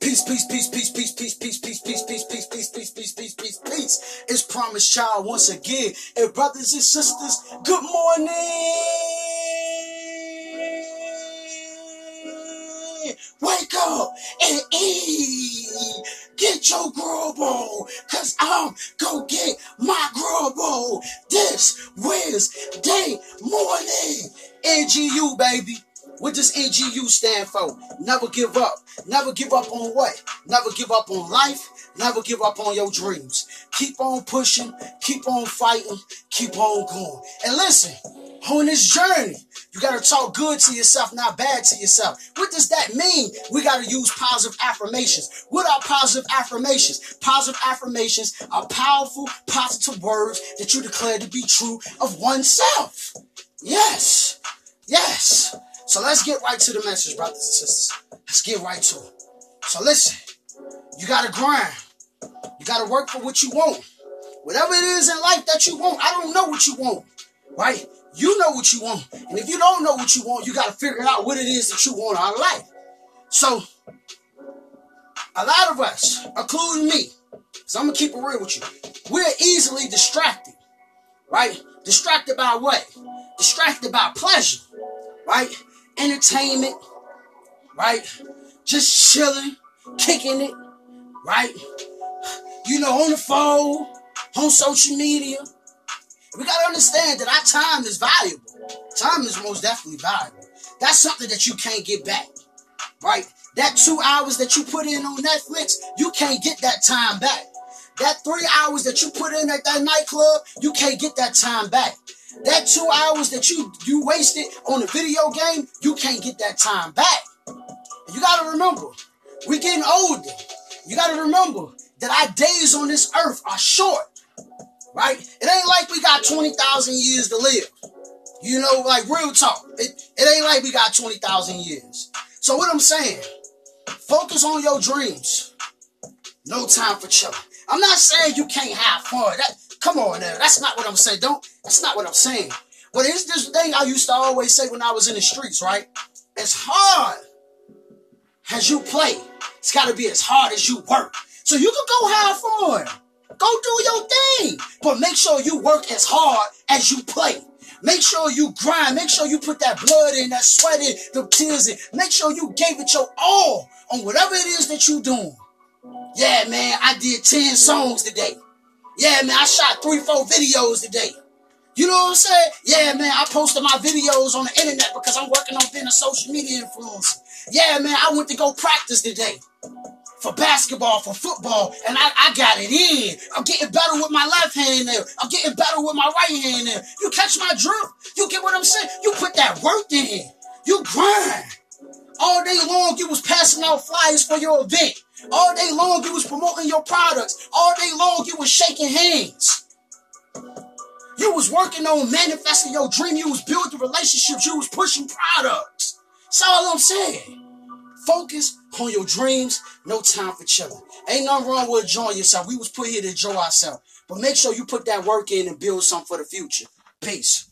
Peace, peace, peace, peace, peace, peace, peace, peace, peace, peace, peace, peace, peace, peace, peace, peace, peace. It's Promise Child once again. And brothers and sisters, good morning. Wake up and eat. Get your grub on, cause I'm gonna get my grub on this Wednesday morning. NGU, baby. What does NGU stand for? Never give up. Never give up on what? Never give up on life. Never give up on your dreams. Keep on pushing. Keep on fighting. Keep on going. And listen, on this journey, you got to talk good to yourself, not bad to yourself. What does that mean? We got to use positive affirmations. What are positive affirmations? Positive affirmations are powerful, positive words that you declare to be true of oneself. Yes. Yes. So let's get right to the message, brothers and sisters. Let's get right to it. So listen, you gotta grind. You gotta work for what you want. Whatever it is in life that you want, I don't know what you want, right? You know what you want. And if you don't know what you want, you gotta figure out what it is that you want out of life. So, a lot of us, including me, because I'm gonna keep it real with you, we're easily distracted, right? Distracted by what? Distracted by pleasure, right? Entertainment, right? Just chilling, kicking it, right? You know, on the phone, on social media. We got to understand that our time is valuable. Time is most definitely valuable. That's something that you can't get back, right? That two hours that you put in on Netflix, you can't get that time back. That three hours that you put in at that nightclub, you can't get that time back. That two hours that you you wasted on a video game, you can't get that time back. You gotta remember, we're getting older. You gotta remember that our days on this earth are short, right? It ain't like we got 20,000 years to live. You know, like real talk. It, it ain't like we got 20,000 years. So what I'm saying, focus on your dreams. No time for chilling. I'm not saying you can't have fun. That, Come on now. That's not what I'm saying. Don't, that's not what I'm saying. But it's this thing I used to always say when I was in the streets, right? As hard as you play, it's got to be as hard as you work. So you can go have fun. Go do your thing. But make sure you work as hard as you play. Make sure you grind. Make sure you put that blood in, that sweat in, the tears in. Make sure you gave it your all on whatever it is that you're doing. Yeah, man, I did 10 songs today. Yeah, man, I shot three, four videos today. You know what I'm saying? Yeah, man, I posted my videos on the internet because I'm working on being a social media influencer. Yeah, man, I went to go practice today for basketball, for football, and I, I got it in. I'm getting better with my left hand there. I'm getting better with my right hand there. You catch my drift. You get what I'm saying? You put that work in. You grind. All day long, you was passing out flyers for your event. All day long, you was promoting your products. All day long, you was shaking hands. You was working on manifesting your dream. You was building relationships. You was pushing products. That's all I'm saying. Focus on your dreams. No time for chilling. Ain't nothing wrong with enjoying yourself. We was put here to enjoy ourselves. But make sure you put that work in and build something for the future. Peace.